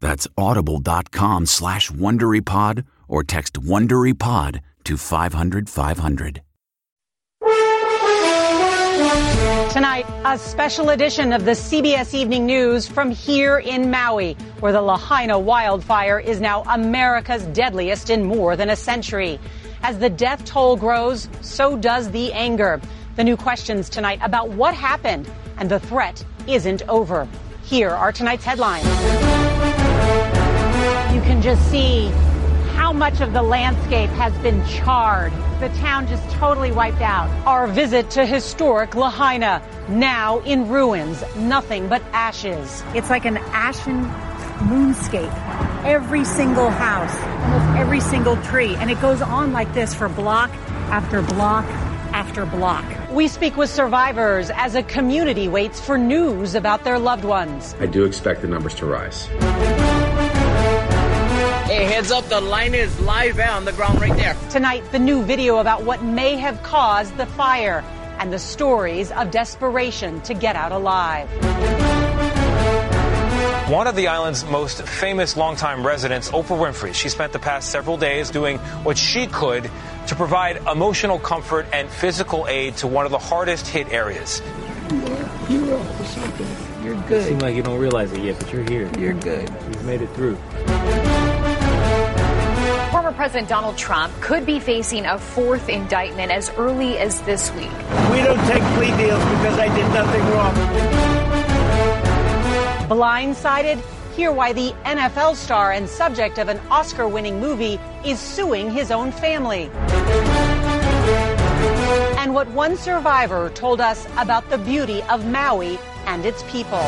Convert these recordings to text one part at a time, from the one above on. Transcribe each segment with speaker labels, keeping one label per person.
Speaker 1: That's audible.com slash WonderyPod or text WonderyPod to 500 500.
Speaker 2: Tonight, a special edition of the CBS Evening News from here in Maui, where the Lahaina wildfire is now America's deadliest in more than a century. As the death toll grows, so does the anger. The new questions tonight about what happened, and the threat isn't over. Here are tonight's headlines. You can just see how much of the landscape has been charred. The town just totally wiped out. Our visit to historic Lahaina, now in ruins, nothing but ashes.
Speaker 3: It's like an ashen moonscape. Every single house, almost every single tree. And it goes on like this for block after block after block.
Speaker 2: We speak with survivors as a community waits for news about their loved ones.
Speaker 4: I do expect the numbers to rise.
Speaker 5: Hey, heads up, the line is live on the ground right there.
Speaker 2: Tonight, the new video about what may have caused the fire and the stories of desperation to get out alive.
Speaker 6: One of the island's most famous longtime residents, Oprah Winfrey, she spent the past several days doing what she could to provide emotional comfort and physical aid to one of the hardest hit areas.
Speaker 7: You're You're good.
Speaker 8: You seem like you don't realize it yet, but you're here.
Speaker 7: You're good.
Speaker 8: You've made it through.
Speaker 9: Former President Donald Trump could be facing a fourth indictment as early as this week.
Speaker 7: We don't take plea deals because I did nothing wrong.
Speaker 2: Blindsided? Hear why the NFL star and subject of an Oscar winning movie is suing his own family. And what one survivor told us about the beauty of Maui and its people.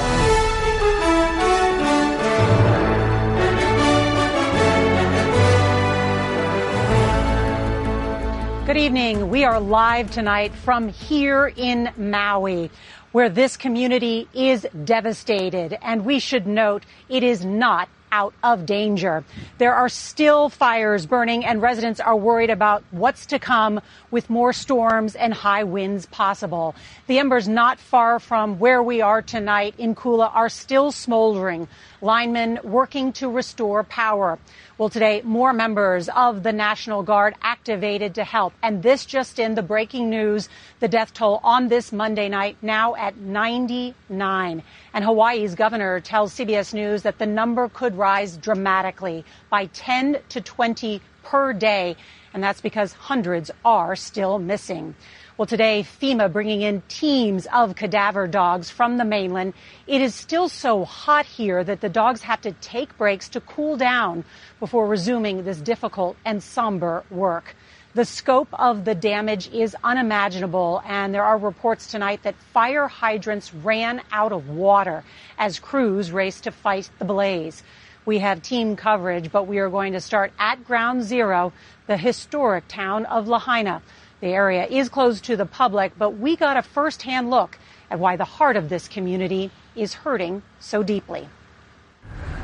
Speaker 2: Evening. We are live tonight from here in Maui, where this community is devastated. And we should note it is not out of danger. There are still fires burning and residents are worried about what's to come with more storms and high winds possible. The embers not far from where we are tonight in Kula are still smoldering. Linemen working to restore power. Well, today, more members of the National Guard activated to help. And this just in the breaking news, the death toll on this Monday night now at 99. And Hawaii's governor tells CBS News that the number could rise dramatically by 10 to 20 per day. And that's because hundreds are still missing. Well, today, FEMA bringing in teams of cadaver dogs from the mainland. It is still so hot here that the dogs have to take breaks to cool down before resuming this difficult and somber work. The scope of the damage is unimaginable, and there are reports tonight that fire hydrants ran out of water as crews raced to fight the blaze. We have team coverage, but we are going to start at ground zero, the historic town of Lahaina. The area is closed to the public, but we got a firsthand look at why the heart of this community is hurting so deeply.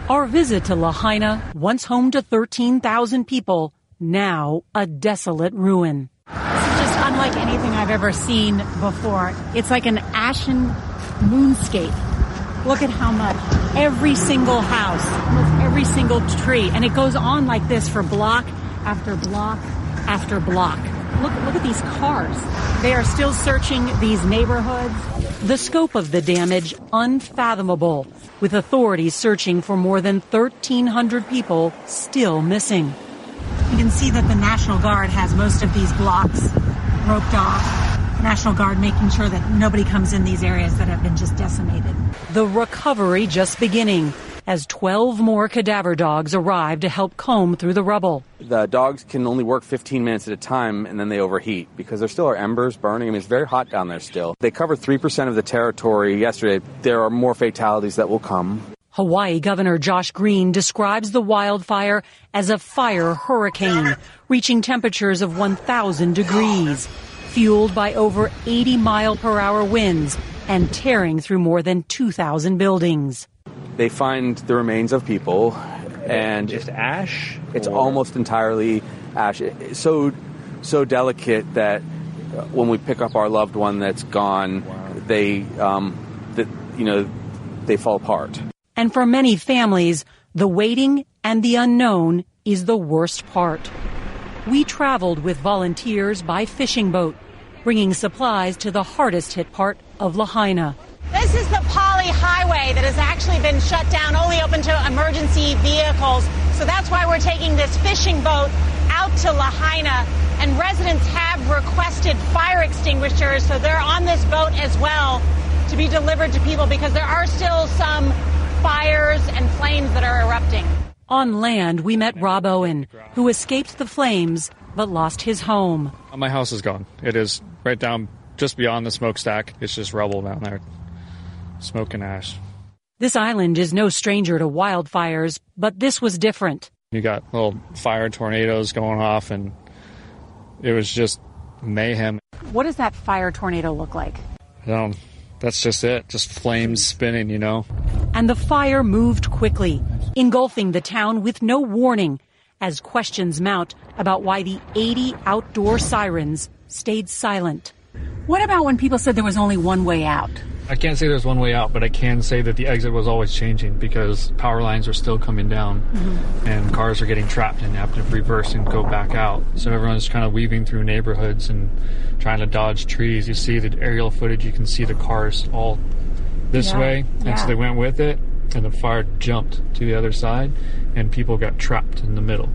Speaker 2: Our visit to Lahaina, once home to 13,000 people, now a desolate ruin.
Speaker 3: This is just unlike anything I've ever seen before. It's like an ashen moonscape. Look at how much. Every single house, almost every single tree, and it goes on like this for block after block after block. Look, look at these cars. They are still searching these neighborhoods.
Speaker 2: The scope of the damage unfathomable, with authorities searching for more than 1,300 people still missing.
Speaker 3: You can see that the National Guard has most of these blocks roped off. National Guard making sure that nobody comes in these areas that have been just decimated.
Speaker 2: The recovery just beginning as 12 more cadaver dogs arrive to help comb through the rubble.
Speaker 10: The dogs can only work 15 minutes at a time and then they overheat because there still are embers burning. I mean, it's very hot down there still. They covered 3% of the territory yesterday. There are more fatalities that will come.
Speaker 2: Hawaii Governor Josh Green describes the wildfire as a fire hurricane, reaching temperatures of 1,000 degrees, fueled by over 80 mile per hour winds and tearing through more than 2,000 buildings.
Speaker 10: They find the remains of people and
Speaker 8: just ash.
Speaker 10: It's
Speaker 8: or?
Speaker 10: almost entirely ash. It's so so delicate that when we pick up our loved one that's gone, wow. they um, that you know they fall apart.
Speaker 2: And for many families, the waiting and the unknown is the worst part. We traveled with volunteers by fishing boat, bringing supplies to the hardest hit part of Lahaina.
Speaker 11: This is the Pali Highway that has actually been shut down, only open to emergency vehicles. So that's why we're taking this fishing boat out to Lahaina. And residents have requested fire extinguishers, so they're on this boat as well to be delivered to people because there are still some fires and flames that are erupting.
Speaker 2: On land, we met Rob Owen, who escaped the flames but lost his home.
Speaker 12: My house is gone. It is right down just beyond the smokestack. It's just rubble down there smoke and ash.
Speaker 2: This island is no stranger to wildfires, but this was different.
Speaker 12: You got little fire tornadoes going off, and it was just mayhem.
Speaker 3: What does that fire tornado look like?
Speaker 12: Um, that's just it, just flames spinning, you know.
Speaker 2: And the fire moved quickly, engulfing the town with no warning, as questions mount about why the 80 outdoor sirens stayed silent.
Speaker 3: What about when people said there was only one way out?
Speaker 12: I can't say there's one way out, but I can say that the exit was always changing because power lines are still coming down mm-hmm. and cars are getting trapped and have to reverse and go back out. So everyone's kind of weaving through neighborhoods and trying to dodge trees. You see the aerial footage, you can see the cars all this yeah. way. And yeah. so they went with it and the fire jumped to the other side and people got trapped in the middle.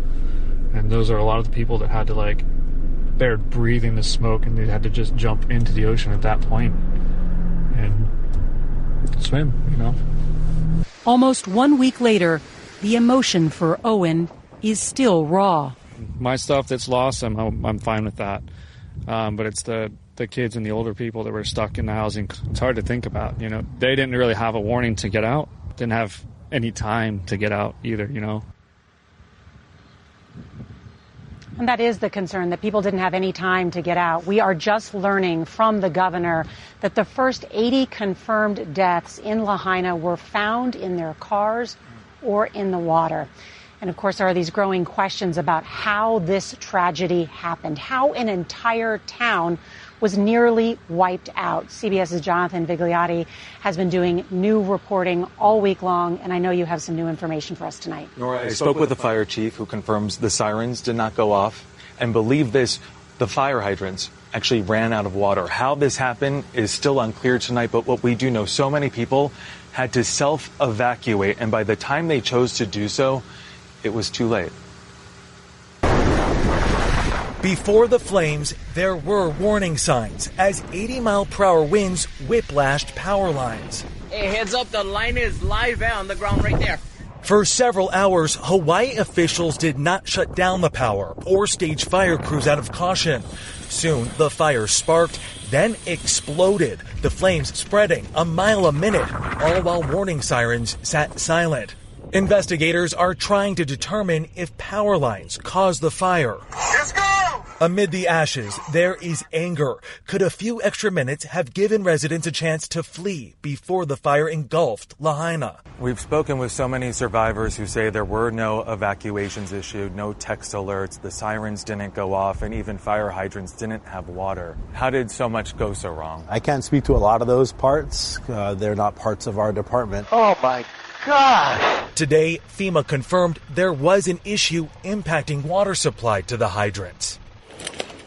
Speaker 12: And those are a lot of the people that had to like, they're breathing the smoke and they had to just jump into the ocean at that point swim, you know.
Speaker 2: Almost one week later, the emotion for Owen is still raw.
Speaker 12: My stuff that's lost, I'm, I'm fine with that. Um, but it's the, the kids and the older people that were stuck in the housing. It's hard to think about, you know. They didn't really have a warning to get out, didn't have any time to get out either, you know.
Speaker 2: And that is the concern that people didn't have any time to get out. We are just learning from the governor that the first 80 confirmed deaths in Lahaina were found in their cars or in the water. And of course, there are these growing questions about how this tragedy happened, how an entire town was nearly wiped out. CBS's Jonathan Vigliotti has been doing new reporting all week long, and I know you have some new information for us tonight.
Speaker 13: Norah, I spoke with the fire chief who confirms the sirens did not go off and believe this the fire hydrants actually ran out of water. How this happened is still unclear tonight, but what we do know, so many people had to self evacuate, and by the time they chose to do so, it was too late.
Speaker 14: Before the flames, there were warning signs as 80 mile per hour winds whiplashed power lines.
Speaker 5: Hey, heads up, the line is live on the ground right there.
Speaker 14: For several hours, Hawaii officials did not shut down the power or stage fire crews out of caution. Soon, the fire sparked, then exploded, the flames spreading a mile a minute, all while warning sirens sat silent. Investigators are trying to determine if power lines caused the fire. Amid the ashes, there is anger. Could a few extra minutes have given residents a chance to flee before the fire engulfed Lahaina?
Speaker 13: We've spoken with so many survivors who say there were no evacuations issued, no text alerts, the sirens didn't go off, and even fire hydrants didn't have water. How did so much go so wrong?
Speaker 15: I can't speak to a lot of those parts. Uh, they're not parts of our department.
Speaker 7: Oh my God!
Speaker 14: Today, FEMA confirmed there was an issue impacting water supply to the hydrants.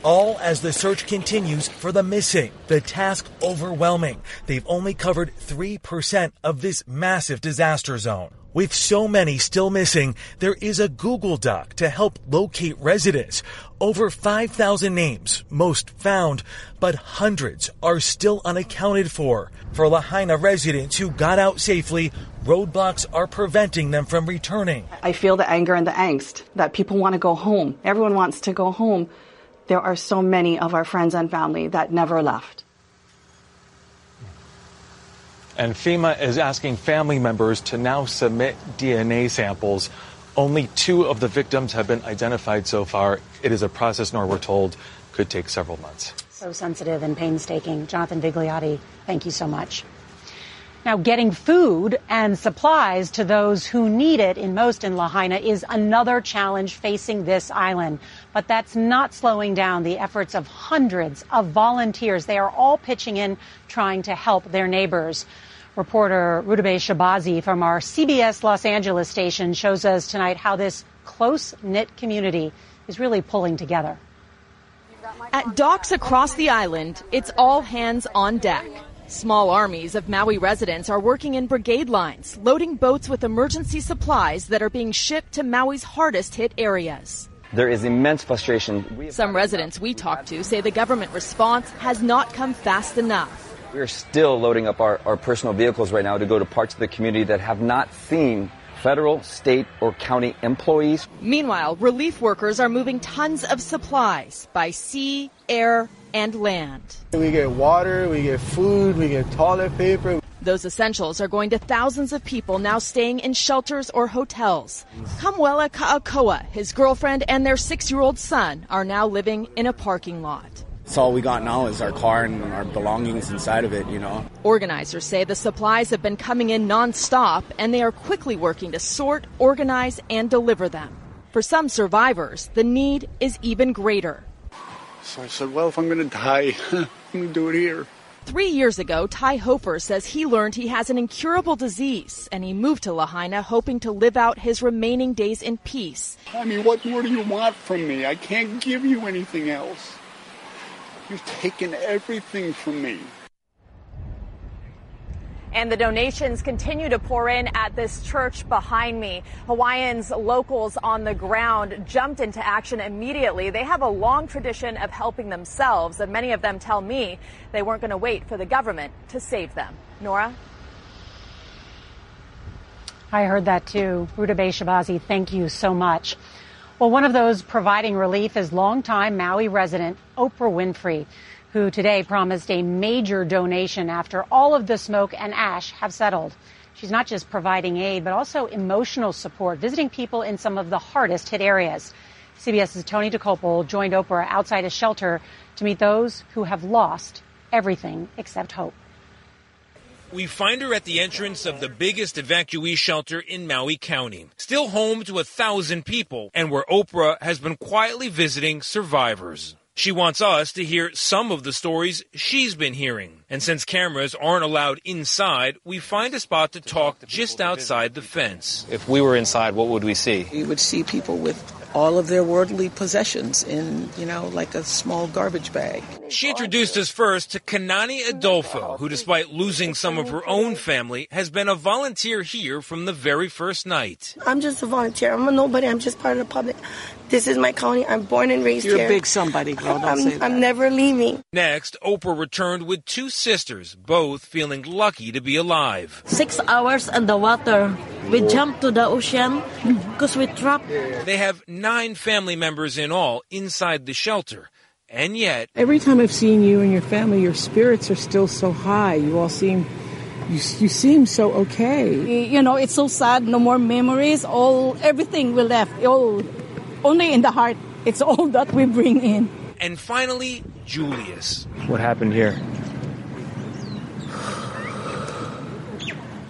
Speaker 14: All as the search continues for the missing. The task overwhelming. They've only covered 3% of this massive disaster zone. With so many still missing, there is a Google Doc to help locate residents. Over 5,000 names, most found, but hundreds are still unaccounted for. For Lahaina residents who got out safely, roadblocks are preventing them from returning.
Speaker 16: I feel the anger and the angst that people want to go home. Everyone wants to go home there are so many of our friends and family that never left.
Speaker 13: And FEMA is asking family members to now submit DNA samples. Only two of the victims have been identified so far. It is a process, nor we're told, could take several months.
Speaker 2: So sensitive and painstaking. Jonathan Vigliotti, thank you so much. Now, getting food and supplies to those who need it in most in Lahaina is another challenge facing this island. But that's not slowing down the efforts of hundreds of volunteers. They are all pitching in, trying to help their neighbors. Reporter Rudabeh Shahbazi from our CBS Los Angeles station shows us tonight how this close knit community is really pulling together.
Speaker 17: At docks across the island, it's all hands on deck. Small armies of Maui residents are working in brigade lines, loading boats with emergency supplies that are being shipped to Maui's hardest hit areas.
Speaker 18: There is immense frustration.
Speaker 17: Some residents we talked to say the government response has not come fast enough.
Speaker 18: We're still loading up our, our personal vehicles right now to go to parts of the community that have not seen federal, state, or county employees.
Speaker 17: Meanwhile, relief workers are moving tons of supplies by sea, air, and land.
Speaker 19: We get water, we get food, we get toilet paper.
Speaker 17: Those essentials are going to thousands of people now staying in shelters or hotels. Kamuela Ka'akoa, his girlfriend, and their six year old son are now living in a parking lot.
Speaker 20: That's all we got now is our car and our belongings inside of it, you know.
Speaker 17: Organizers say the supplies have been coming in nonstop and they are quickly working to sort, organize, and deliver them. For some survivors, the need is even greater.
Speaker 21: So I said, well, if I'm going to die, I'm going to do it here.
Speaker 17: Three years ago, Ty Hofer says he learned he has an incurable disease and he moved to Lahaina hoping to live out his remaining days in peace.
Speaker 21: I mean, what more do you want from me? I can't give you anything else. You've taken everything from me.
Speaker 9: And the donations continue to pour in at this church behind me. Hawaiians, locals on the ground jumped into action immediately. They have a long tradition of helping themselves, and many of them tell me they weren't going to wait for the government to save them. Norah?
Speaker 2: I heard that too. Rudabeh Shahbazi, thank you so much. Well, one of those providing relief is longtime Maui resident Oprah Winfrey who today promised a major donation after all of the smoke and ash have settled. She's not just providing aid, but also emotional support, visiting people in some of the hardest hit areas. CBS's Tony Dokoupil joined Oprah outside a shelter to meet those who have lost everything except hope.
Speaker 22: We find her at the entrance of the biggest evacuee shelter in Maui County, still home to a thousand people, and where Oprah has been quietly visiting survivors. She wants us to hear some of the stories she's been hearing. And since cameras aren't allowed inside, we find a spot to talk just outside the fence.
Speaker 23: If we were inside, what would we see?
Speaker 24: You would see people with all of their worldly possessions in, you know, like a small garbage bag.
Speaker 22: She introduced us first to Kanani Adolfo, who, despite losing some of her own family, has been a volunteer here from the very first night.
Speaker 25: I'm just a volunteer. I'm a nobody. I'm just part of the public. This is my colony. I'm born and raised here.
Speaker 24: You're a big somebody, girl. Don't
Speaker 25: I'm,
Speaker 24: say that.
Speaker 25: I'm never leaving.
Speaker 22: Next, Oprah returned with two sisters, both feeling lucky to be alive.
Speaker 26: Six hours in the water. We jumped to the ocean because we trapped.
Speaker 22: They have nine family members in all inside the shelter. And yet,
Speaker 27: every time I've seen you and your family, your spirits are still so high. You all seem
Speaker 24: you, you seem so okay.
Speaker 25: You know, it's so sad. No more memories. All everything we left. All only in the heart. It's all that we bring in.
Speaker 22: And finally, Julius.
Speaker 23: What happened here?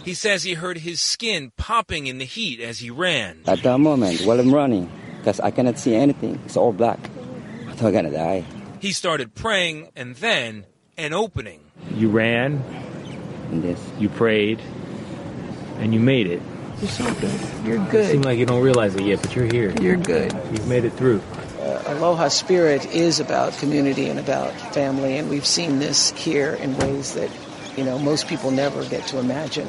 Speaker 22: He says he heard his skin popping in the heat as he ran.
Speaker 28: At that moment, while I'm running, because I cannot see anything, it's all black. I thought I'm gonna die.
Speaker 22: He started praying and then an opening.
Speaker 23: You ran,
Speaker 28: And this.
Speaker 23: you prayed, and you made it.
Speaker 24: You're so good. You're
Speaker 23: It
Speaker 24: good.
Speaker 23: seems like you don't realize it yet, but you're here.
Speaker 24: You're good.
Speaker 23: You've made it through.
Speaker 24: Uh, Aloha Spirit is about community and about family, and we've seen this here in ways that, you know, most people never get to imagine.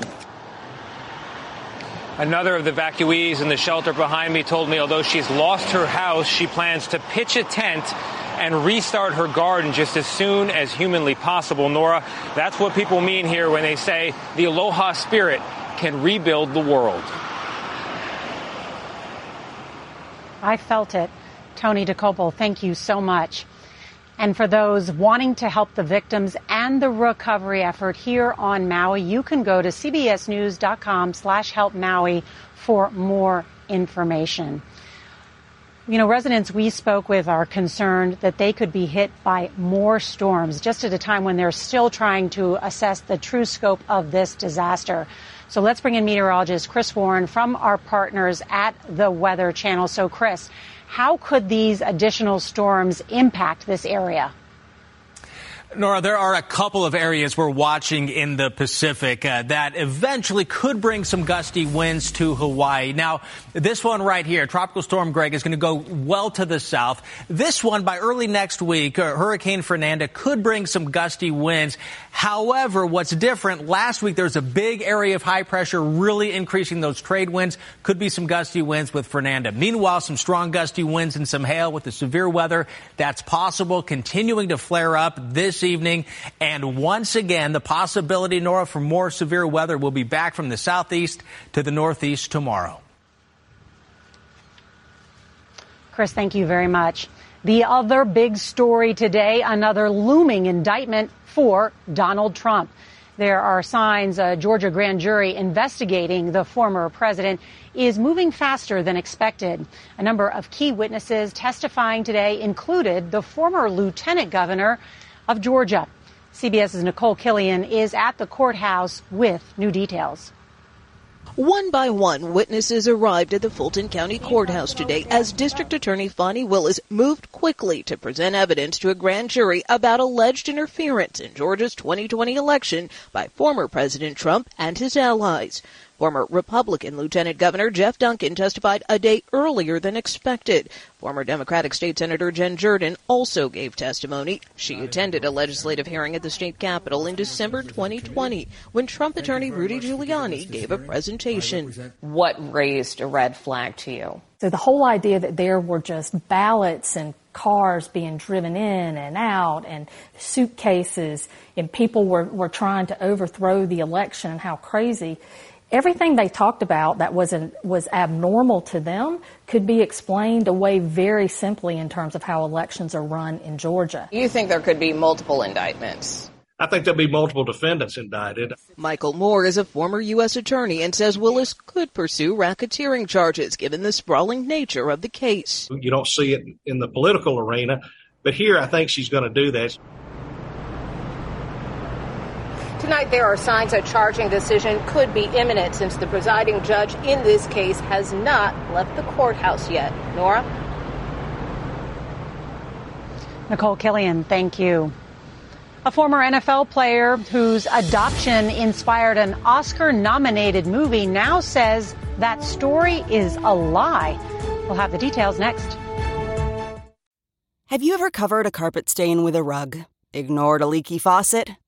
Speaker 23: Another of the evacuees in the shelter behind me told me although she's lost her house, she plans to pitch a tent and restart her garden just as soon as humanly possible. Norah, that's what people mean here when they say the Aloha spirit can rebuild the world.
Speaker 2: I felt it. Tony Dokoupil, thank you so much. And for those wanting to help the victims and the recovery effort here on Maui, you can go to cbsnews.com slash help Maui for more information. You know, residents we spoke with are concerned that they could be hit by more storms just at a time when they're still trying to assess the true scope of this disaster. So let's bring in meteorologist Chris Warren from our partners at the Weather Channel. So, Chris, how could these additional storms impact this area?
Speaker 29: Norah, there are a couple of areas we're watching in the Pacific uh, that eventually could bring some gusty winds to Hawaii. Now, this one right here, Tropical Storm Greg, is going to go well to the south. This one, by early next week, uh, Hurricane Fernanda could bring some gusty winds. However, what's different, last week there was a big area of high pressure really increasing those trade winds. Could be some gusty winds with Fernanda. Meanwhile, some strong gusty winds and some hail with the severe weather. That's possible, continuing to flare up this evening. And once again, the possibility, Norah, for more severe weather will be back from the southeast to the northeast tomorrow.
Speaker 2: Chris, thank you very much. The other big story today, another looming indictment for Donald Trump. There are signs a Georgia grand jury investigating the former president is moving faster than expected. A number of key witnesses testifying today included the former lieutenant governor of Georgia. CBS's Nicole Killion is at the courthouse with new details.
Speaker 30: One by one, witnesses arrived at the Fulton County Courthouse today as District Attorney Fani Willis moved quickly to present evidence to a grand jury about alleged interference in Georgia's 2020 election by former President Trump and his allies. Former Republican Lieutenant Governor Geoff Duncan testified a day earlier than expected. Former Democratic State Senator Jen Jordan also gave testimony. She attended a legislative hearing at the state capitol in December 2020 when Trump attorney Rudy Giuliani gave a presentation.
Speaker 31: What raised a red flag to you?
Speaker 32: So the whole idea that there were just ballots and cars being driven in and out and suitcases and people were, were trying to overthrow the election and how crazy everything they talked about that was an, was abnormal to them could be explained away very simply in terms of how elections are run in Georgia.
Speaker 31: You think there could be multiple indictments?
Speaker 33: I think there'll be multiple defendants indicted.
Speaker 30: Michael Moore is a former U.S. attorney and says Willis could pursue racketeering charges given the sprawling nature of the case.
Speaker 33: You don't see it in the political arena, but here I think she's going to do that.
Speaker 31: Tonight, there are signs a charging decision could be imminent since the presiding judge in this case has not left the courthouse yet. Norah?
Speaker 2: Nicole Killion, thank you. A former NFL player whose adoption inspired an Oscar nominated movie now says that story is a lie. We'll have the details next.
Speaker 34: Have you ever covered a carpet stain with a rug? Ignored a leaky faucet?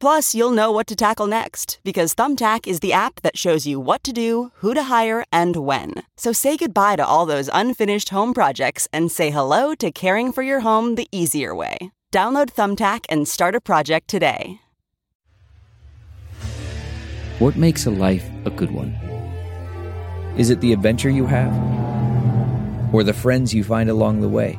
Speaker 34: Plus, you'll know what to tackle next because Thumbtack is the app that shows you what to do, who to hire, and when. So say goodbye to all those unfinished home projects and say hello to caring for your home the easier way. Download Thumbtack and start a project today.
Speaker 35: What makes a life a good one? Is it the adventure you have? Or the friends you find along the way?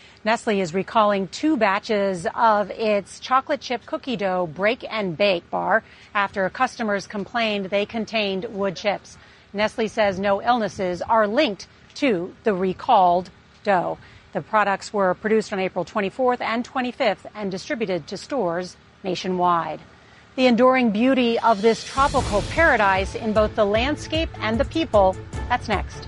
Speaker 2: Nestle is recalling two batches of its chocolate chip cookie dough break and bake bar after customers complained they contained wood chips. Nestle says no illnesses are linked to the recalled dough. The products were produced on April 24th and 25th and distributed to stores nationwide. The enduring beauty of this tropical paradise in both the landscape and the people. That's next.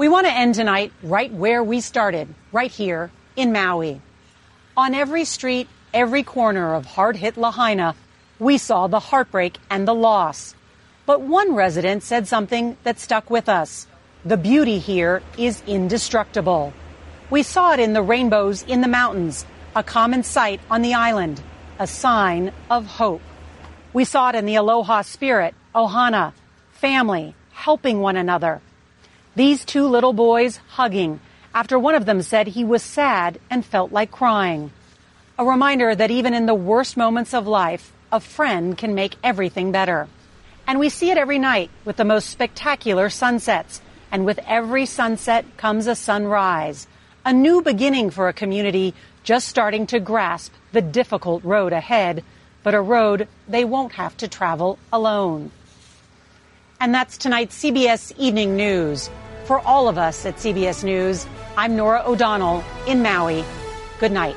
Speaker 2: We want to end tonight right where we started, right here in Maui. On every street, every corner of hard hit Lahaina, we saw the heartbreak and the loss. But one resident said something that stuck with us. The beauty here is indestructible. We saw it in the rainbows in the mountains, a common sight on the island, a sign of hope. We saw it in the aloha spirit, ohana, family, helping one another. These two little boys hugging after one of them said he was sad and felt like crying. A reminder that even in the worst moments of life, a friend can make everything better. And we see it every night with the most spectacular sunsets. And with every sunset comes a sunrise. A new beginning for a community just starting to grasp the difficult road ahead, but a road they won't have to travel alone. And that's tonight's CBS Evening News. For all of us at CBS News, I'm Norah O'Donnell in Maui. Good night.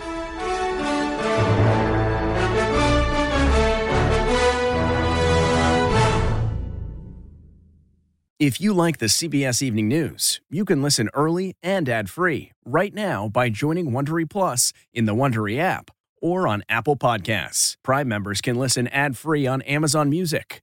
Speaker 36: If you like the CBS Evening News, you can listen early and ad-free right now by joining Wondery Plus in the Wondery app or on Apple Podcasts. Prime members can listen ad-free on Amazon Music.